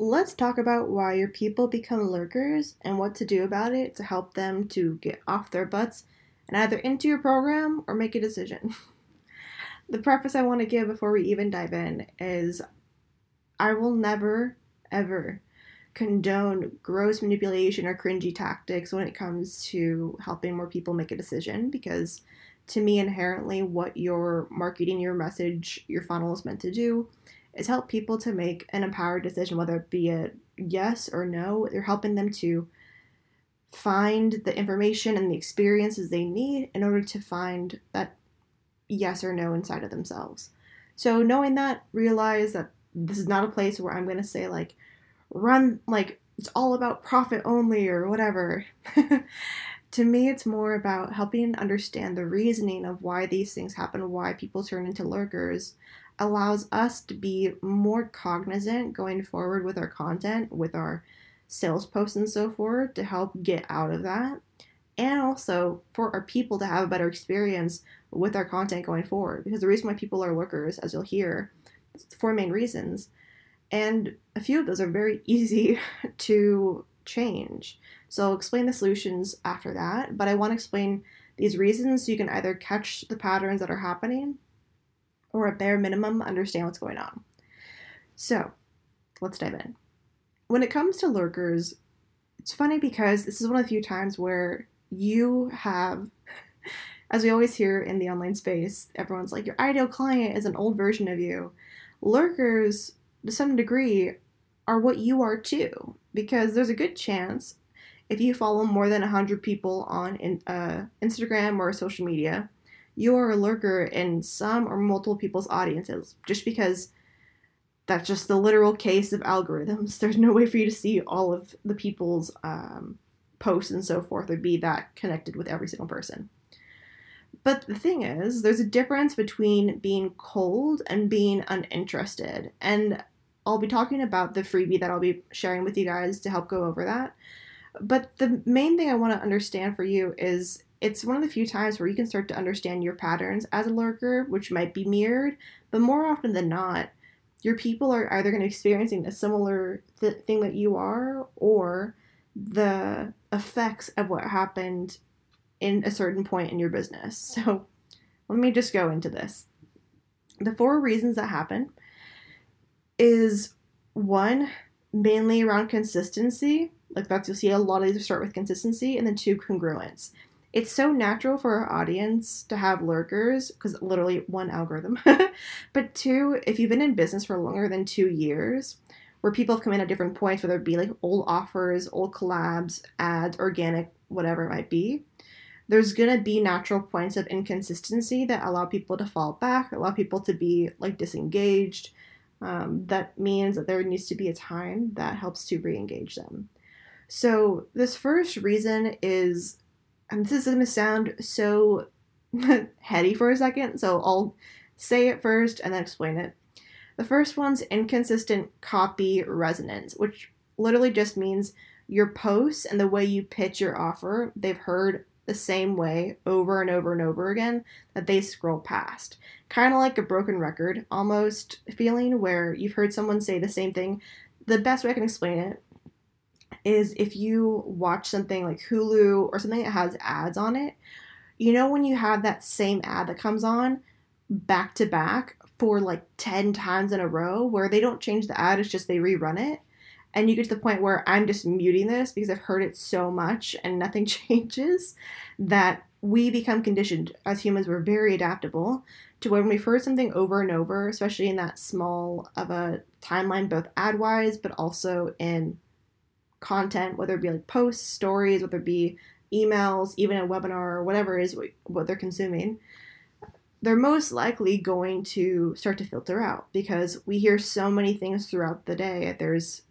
let's talk about why your people become lurkers and what to do about it to help them to get off their butts and either into your program or make a decision. the preface I want to give before we even dive in is I will never, ever condone gross manipulation or cringy tactics when it comes to helping more people make a decision because to me inherently what your marketing your message your funnel is meant to do is help people to make an empowered decision whether it be a yes or no they're helping them to find the information and the experiences they need in order to find that yes or no inside of themselves so knowing that realize that this is not a place where i'm going to say like run like it's all about profit only or whatever. to me, it's more about helping understand the reasoning of why these things happen, why people turn into lurkers, allows us to be more cognizant going forward with our content, with our sales posts and so forth to help get out of that. And also for our people to have a better experience with our content going forward. Because the reason why people are lurkers, as you'll hear, four main reasons. And a few of those are very easy to change. So I'll explain the solutions after that, but I want to explain these reasons so you can either catch the patterns that are happening or at bare minimum understand what's going on. So let's dive in. When it comes to lurkers, it's funny because this is one of the few times where you have, as we always hear in the online space, everyone's like, your ideal client is an old version of you. Lurkers to some degree are what you are too because there's a good chance if you follow more than 100 people on in, uh, instagram or social media you are a lurker in some or multiple people's audiences just because that's just the literal case of algorithms there's no way for you to see all of the people's um, posts and so forth or be that connected with every single person but the thing is, there's a difference between being cold and being uninterested. And I'll be talking about the freebie that I'll be sharing with you guys to help go over that. But the main thing I want to understand for you is it's one of the few times where you can start to understand your patterns as a lurker, which might be mirrored, but more often than not, your people are either going to be experiencing a similar th- thing that you are or the effects of what happened in a certain point in your business. So let me just go into this. The four reasons that happen is one, mainly around consistency. Like that's you'll see a lot of these start with consistency, and then two, congruence. It's so natural for our audience to have lurkers because literally one algorithm. but two, if you've been in business for longer than two years, where people have come in at different points, whether it be like old offers, old collabs, ads, organic, whatever it might be, there's gonna be natural points of inconsistency that allow people to fall back, allow people to be like disengaged, um, that means that there needs to be a time that helps to re engage them. So, this first reason is, and this is going to sound so heady for a second, so I'll say it first and then explain it. The first one's inconsistent copy resonance, which literally just means your posts and the way you pitch your offer, they've heard the same way over and over and over again that they scroll past. Kind of like a broken record almost feeling where you've heard someone say the same thing. The best way I can explain it is if you watch something like Hulu or something that has ads on it, you know, when you have that same ad that comes on back to back for like 10 times in a row where they don't change the ad, it's just they rerun it and you get to the point where I'm just muting this because I've heard it so much and nothing changes that we become conditioned as humans. We're very adaptable to when we've heard something over and over, especially in that small of a timeline, both ad wise, but also in content, whether it be like posts, stories, whether it be emails, even a webinar, or whatever is what they're consuming. They're most likely going to start to filter out because we hear so many things throughout the day. There's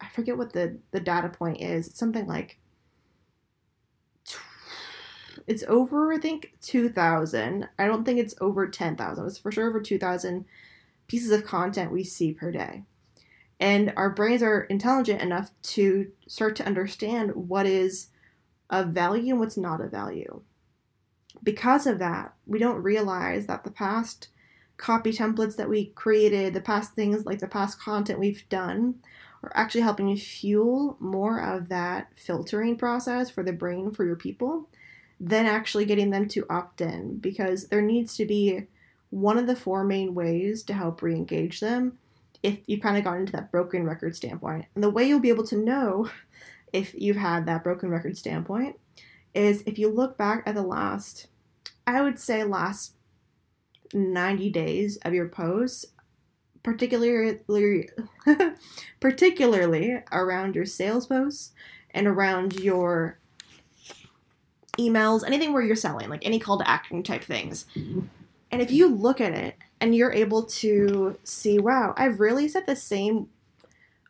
I forget what the the data point is. It's something like it's over I think 2000. I don't think it's over 10,000. It's for sure over 2000 pieces of content we see per day. And our brains are intelligent enough to start to understand what is of value and what's not of value. Because of that, we don't realize that the past copy templates that we created, the past things like the past content we've done, are actually helping fuel more of that filtering process for the brain for your people than actually getting them to opt in because there needs to be one of the four main ways to help re engage them if you've kind of gone into that broken record standpoint. And the way you'll be able to know if you've had that broken record standpoint is if you look back at the last, I would say, last 90 days of your posts, particularly particularly around your sales posts and around your emails, anything where you're selling, like any call to action type things. Mm-hmm. And if you look at it and you're able to see, wow, I've really said the same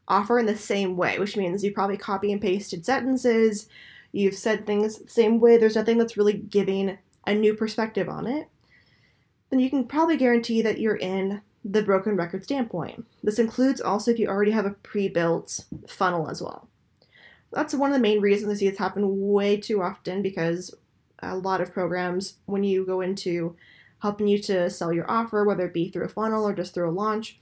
offer in the same way, which means you probably copy and pasted sentences, you've said things the same way, there's nothing that's really giving a new perspective on it, then you can probably guarantee that you're in the broken record standpoint. This includes also if you already have a pre built funnel as well. That's one of the main reasons I see this happen way too often because a lot of programs, when you go into helping you to sell your offer, whether it be through a funnel or just through a launch,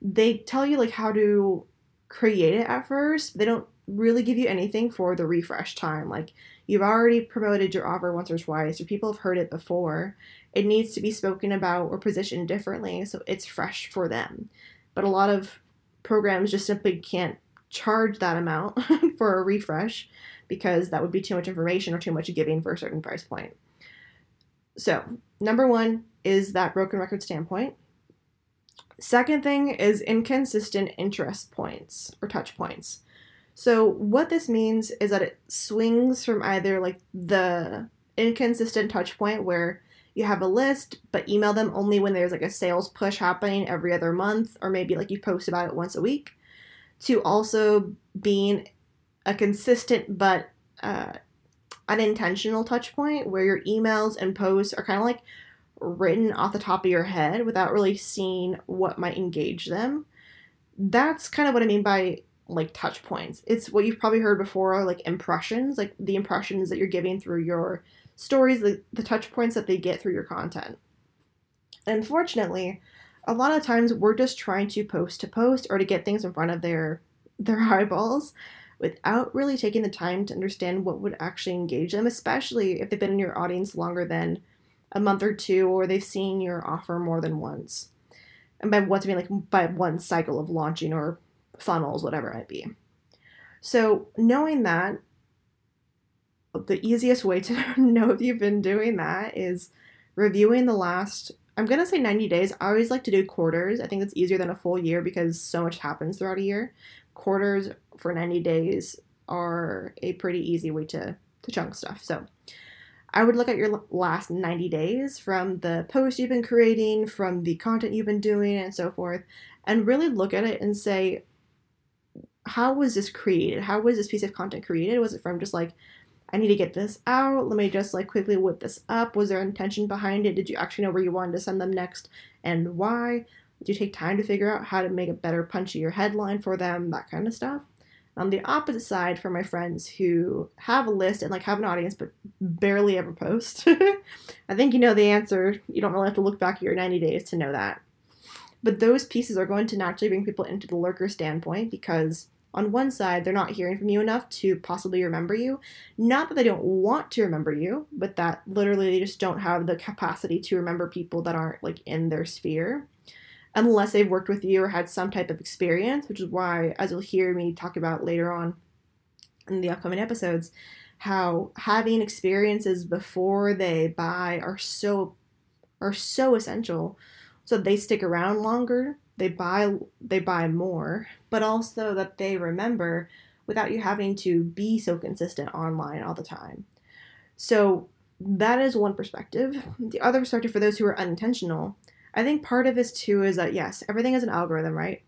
they tell you like how to create it at first. They don't really give you anything for the refresh time. Like you've already promoted your offer once or twice, or people have heard it before. It needs to be spoken about or positioned differently so it's fresh for them. But a lot of programs just simply can't charge that amount for a refresh because that would be too much information or too much giving for a certain price point. So, number one is that broken record standpoint. Second thing is inconsistent interest points or touch points. So, what this means is that it swings from either like the inconsistent touch point where you have a list, but email them only when there's like a sales push happening every other month, or maybe like you post about it once a week, to also being a consistent but uh, unintentional touch point where your emails and posts are kind of like written off the top of your head without really seeing what might engage them. That's kind of what I mean by like touch points. It's what you've probably heard before, like impressions, like the impressions that you're giving through your stories, the, the touch points that they get through your content. Unfortunately, a lot of times we're just trying to post to post or to get things in front of their their eyeballs without really taking the time to understand what would actually engage them, especially if they've been in your audience longer than a month or two or they've seen your offer more than once. And by once I mean like by one cycle of launching or funnels, whatever it might be. So knowing that the easiest way to know if you've been doing that is reviewing the last I'm gonna say 90 days. I always like to do quarters. I think it's easier than a full year because so much happens throughout a year. Quarters for 90 days are a pretty easy way to, to chunk stuff. So I would look at your last 90 days from the post you've been creating, from the content you've been doing, and so forth, and really look at it and say, how was this created? How was this piece of content created? Was it from just like I need to get this out. Let me just like quickly whip this up. Was there intention behind it? Did you actually know where you wanted to send them next and why? Did you take time to figure out how to make a better punchier headline for them? That kind of stuff. On the opposite side, for my friends who have a list and like have an audience but barely ever post, I think you know the answer. You don't really have to look back at your 90 days to know that. But those pieces are going to naturally bring people into the lurker standpoint because on one side, they're not hearing from you enough to possibly remember you. Not that they don't want to remember you, but that literally they just don't have the capacity to remember people that aren't like in their sphere unless they've worked with you or had some type of experience, which is why, as you'll hear me talk about later on in the upcoming episodes, how having experiences before they buy are so are so essential so they stick around longer they buy they buy more, but also that they remember without you having to be so consistent online all the time. So that is one perspective. The other perspective for those who are unintentional, I think part of this too is that yes, everything is an algorithm, right?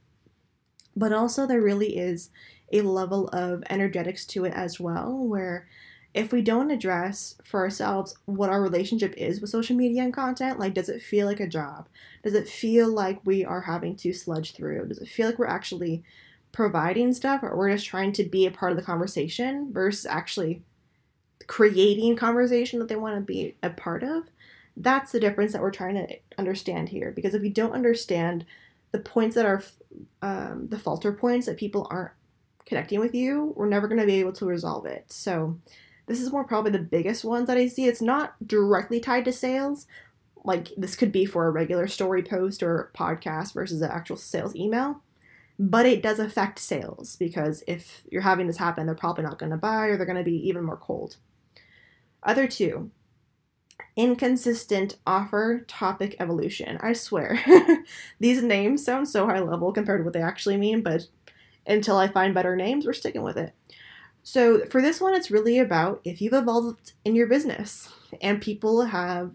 But also there really is a level of energetics to it as well, where if we don't address for ourselves what our relationship is with social media and content, like does it feel like a job? Does it feel like we are having to sludge through? Does it feel like we're actually providing stuff or we're just trying to be a part of the conversation versus actually creating conversation that they want to be a part of? That's the difference that we're trying to understand here because if we don't understand the points that are um, the falter points that people aren't connecting with you, we're never going to be able to resolve it. So, this is more probably the biggest ones that I see. It's not directly tied to sales. Like, this could be for a regular story post or podcast versus an actual sales email. But it does affect sales because if you're having this happen, they're probably not going to buy or they're going to be even more cold. Other two, inconsistent offer topic evolution. I swear, these names sound so high level compared to what they actually mean, but until I find better names, we're sticking with it. So, for this one, it's really about if you've evolved in your business and people have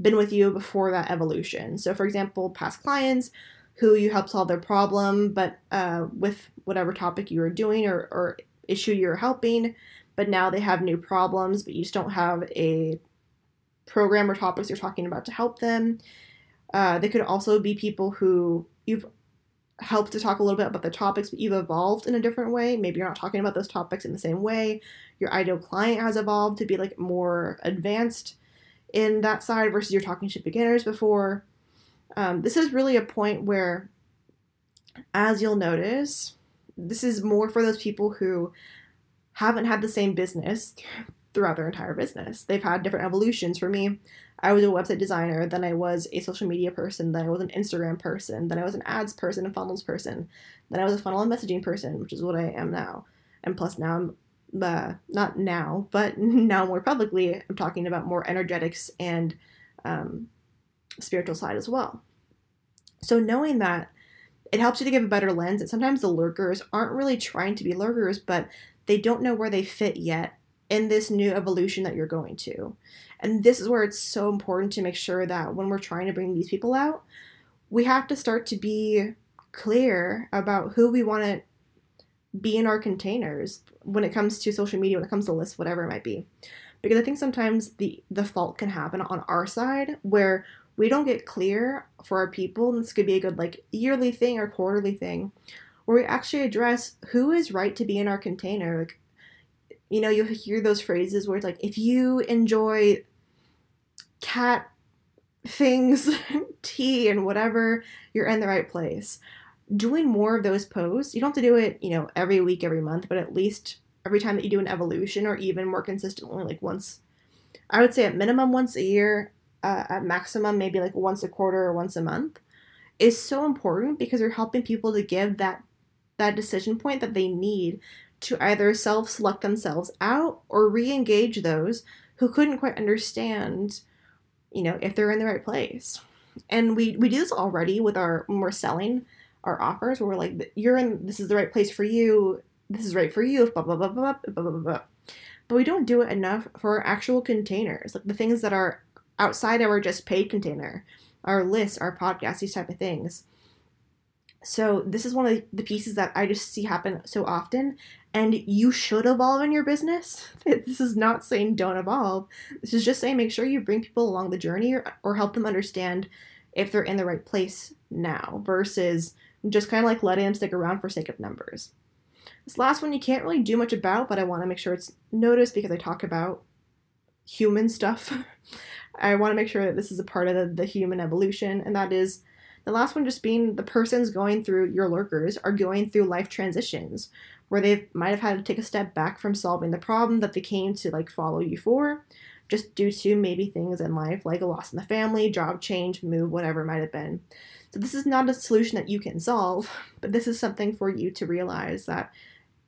been with you before that evolution. So, for example, past clients who you helped solve their problem, but uh, with whatever topic you were doing or, or issue you're helping, but now they have new problems, but you just don't have a program or topics you're talking about to help them. Uh, they could also be people who you've helped to talk a little bit about the topics, but you've evolved in a different way. Maybe you're not talking about those topics in the same way. Your ideal client has evolved to be like more advanced in that side versus you're talking to beginners before. Um, this is really a point where, as you'll notice, this is more for those people who haven't had the same business throughout their entire business. They've had different evolutions. For me, I was a website designer, then I was a social media person, then I was an Instagram person, then I was an ads person, a funnels person, then I was a funnel and messaging person, which is what I am now. And plus, now I'm uh, not now, but now more publicly, I'm talking about more energetics and um, spiritual side as well. So knowing that, it helps you to give a better lens. And sometimes the lurkers aren't really trying to be lurkers, but they don't know where they fit yet in this new evolution that you're going to. And this is where it's so important to make sure that when we're trying to bring these people out, we have to start to be clear about who we want to be in our containers when it comes to social media, when it comes to lists, whatever it might be. Because I think sometimes the the fault can happen on our side where we don't get clear for our people, and this could be a good like yearly thing or quarterly thing, where we actually address who is right to be in our container. Like, you know, you hear those phrases where it's like, if you enjoy cat things, tea, and whatever, you're in the right place. Doing more of those posts, you don't have to do it, you know, every week, every month, but at least every time that you do an evolution or even more consistently, like once, I would say at minimum once a year, uh, at maximum maybe like once a quarter or once a month is so important because you're helping people to give that that decision point that they need to either self select themselves out or re engage those who couldn't quite understand, you know, if they're in the right place. And we, we do this already with our when we're selling our offers where we're like, you're in this is the right place for you, this is right for you, blah blah blah blah blah blah blah. But we don't do it enough for actual containers, like the things that are outside of our just paid container, our lists, our podcasts, these type of things. So this is one of the pieces that I just see happen so often. And you should evolve in your business. This is not saying don't evolve. This is just saying make sure you bring people along the journey or, or help them understand if they're in the right place now versus just kind of like letting them stick around for sake of numbers. This last one you can't really do much about, but I want to make sure it's noticed because I talk about human stuff. I want to make sure that this is a part of the, the human evolution, and that is the last one just being the persons going through your lurkers are going through life transitions where they might have had to take a step back from solving the problem that they came to like follow you for just due to maybe things in life like a loss in the family, job change, move, whatever it might have been. So this is not a solution that you can solve, but this is something for you to realize that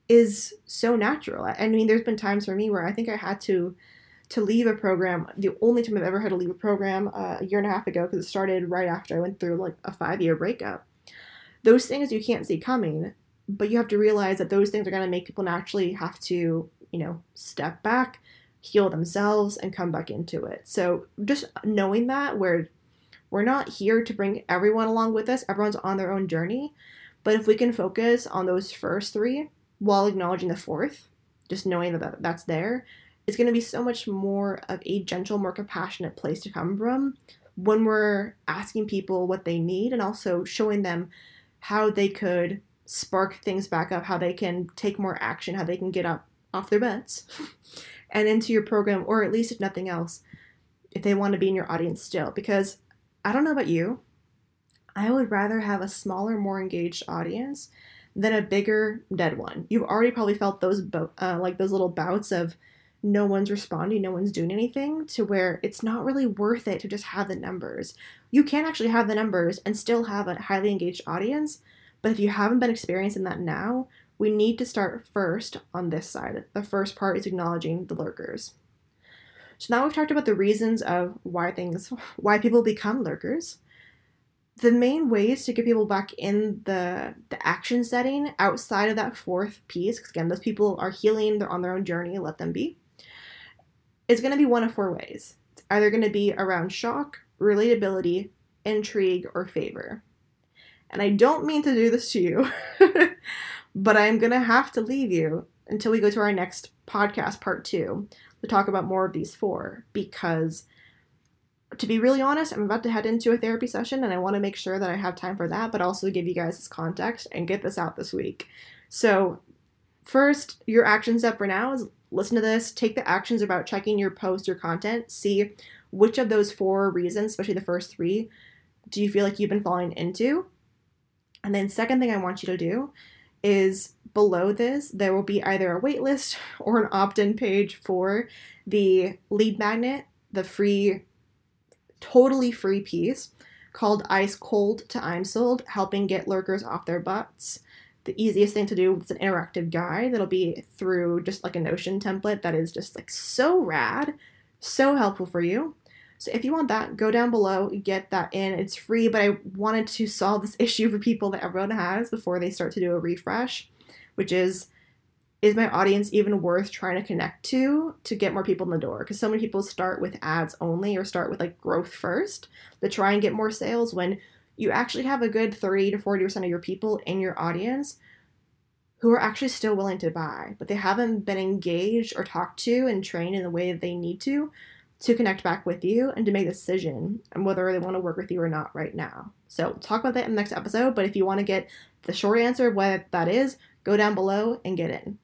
is so natural. I mean, there's been times for me where I think I had to to leave a program. The only time I've ever had to leave a program uh, a year and a half ago because it started right after I went through like a five year breakup. Those things you can't see coming, but you have to realize that those things are going to make people naturally have to, you know, step back, heal themselves, and come back into it. So just knowing that we're we're not here to bring everyone along with us. Everyone's on their own journey, but if we can focus on those first three while acknowledging the fourth, just knowing that that's there, is going to be so much more of a gentle, more compassionate place to come from when we're asking people what they need and also showing them how they could spark things back up, how they can take more action, how they can get up off their beds and into your program, or at least if nothing else, if they want to be in your audience still. Because I don't know about you, I would rather have a smaller, more engaged audience than a bigger dead one. You've already probably felt those bo- uh, like those little bouts of no one's responding, no one's doing anything, to where it's not really worth it to just have the numbers. You can actually have the numbers and still have a highly engaged audience, but if you haven't been experiencing that now, we need to start first on this side. The first part is acknowledging the lurkers. So now we've talked about the reasons of why things, why people become lurkers. The main ways to get people back in the the action setting outside of that fourth piece, because again, those people are healing, they're on their own journey, let them be is going to be one of four ways. It's either going to be around shock, relatability, intrigue, or favor. And I don't mean to do this to you, but I'm going to have to leave you until we go to our next podcast, part two, to talk about more of these four. Because to be really honest, I'm about to head into a therapy session and I want to make sure that I have time for that, but also give you guys this context and get this out this week. So, first, your action step for now is listen to this, take the actions about checking your post or content, see which of those four reasons, especially the first three, do you feel like you've been falling into? And then, second thing I want you to do is below this, there will be either a waitlist or an opt in page for the lead magnet, the free, totally free piece called Ice Cold to I'm Sold, helping get lurkers off their butts the easiest thing to do is an interactive guide that'll be through just like a Notion template that is just like so rad, so helpful for you. So if you want that, go down below, get that in. It's free, but I wanted to solve this issue for people that everyone has before they start to do a refresh, which is is my audience even worth trying to connect to to get more people in the door? Because so many people start with ads only or start with like growth first to try and get more sales when you actually have a good 30 to 40% of your people in your audience who are actually still willing to buy, but they haven't been engaged or talked to and trained in the way that they need to to connect back with you and to make a decision on whether they want to work with you or not right now. So, talk about that in the next episode, but if you want to get the short answer of what that is, go down below and get in.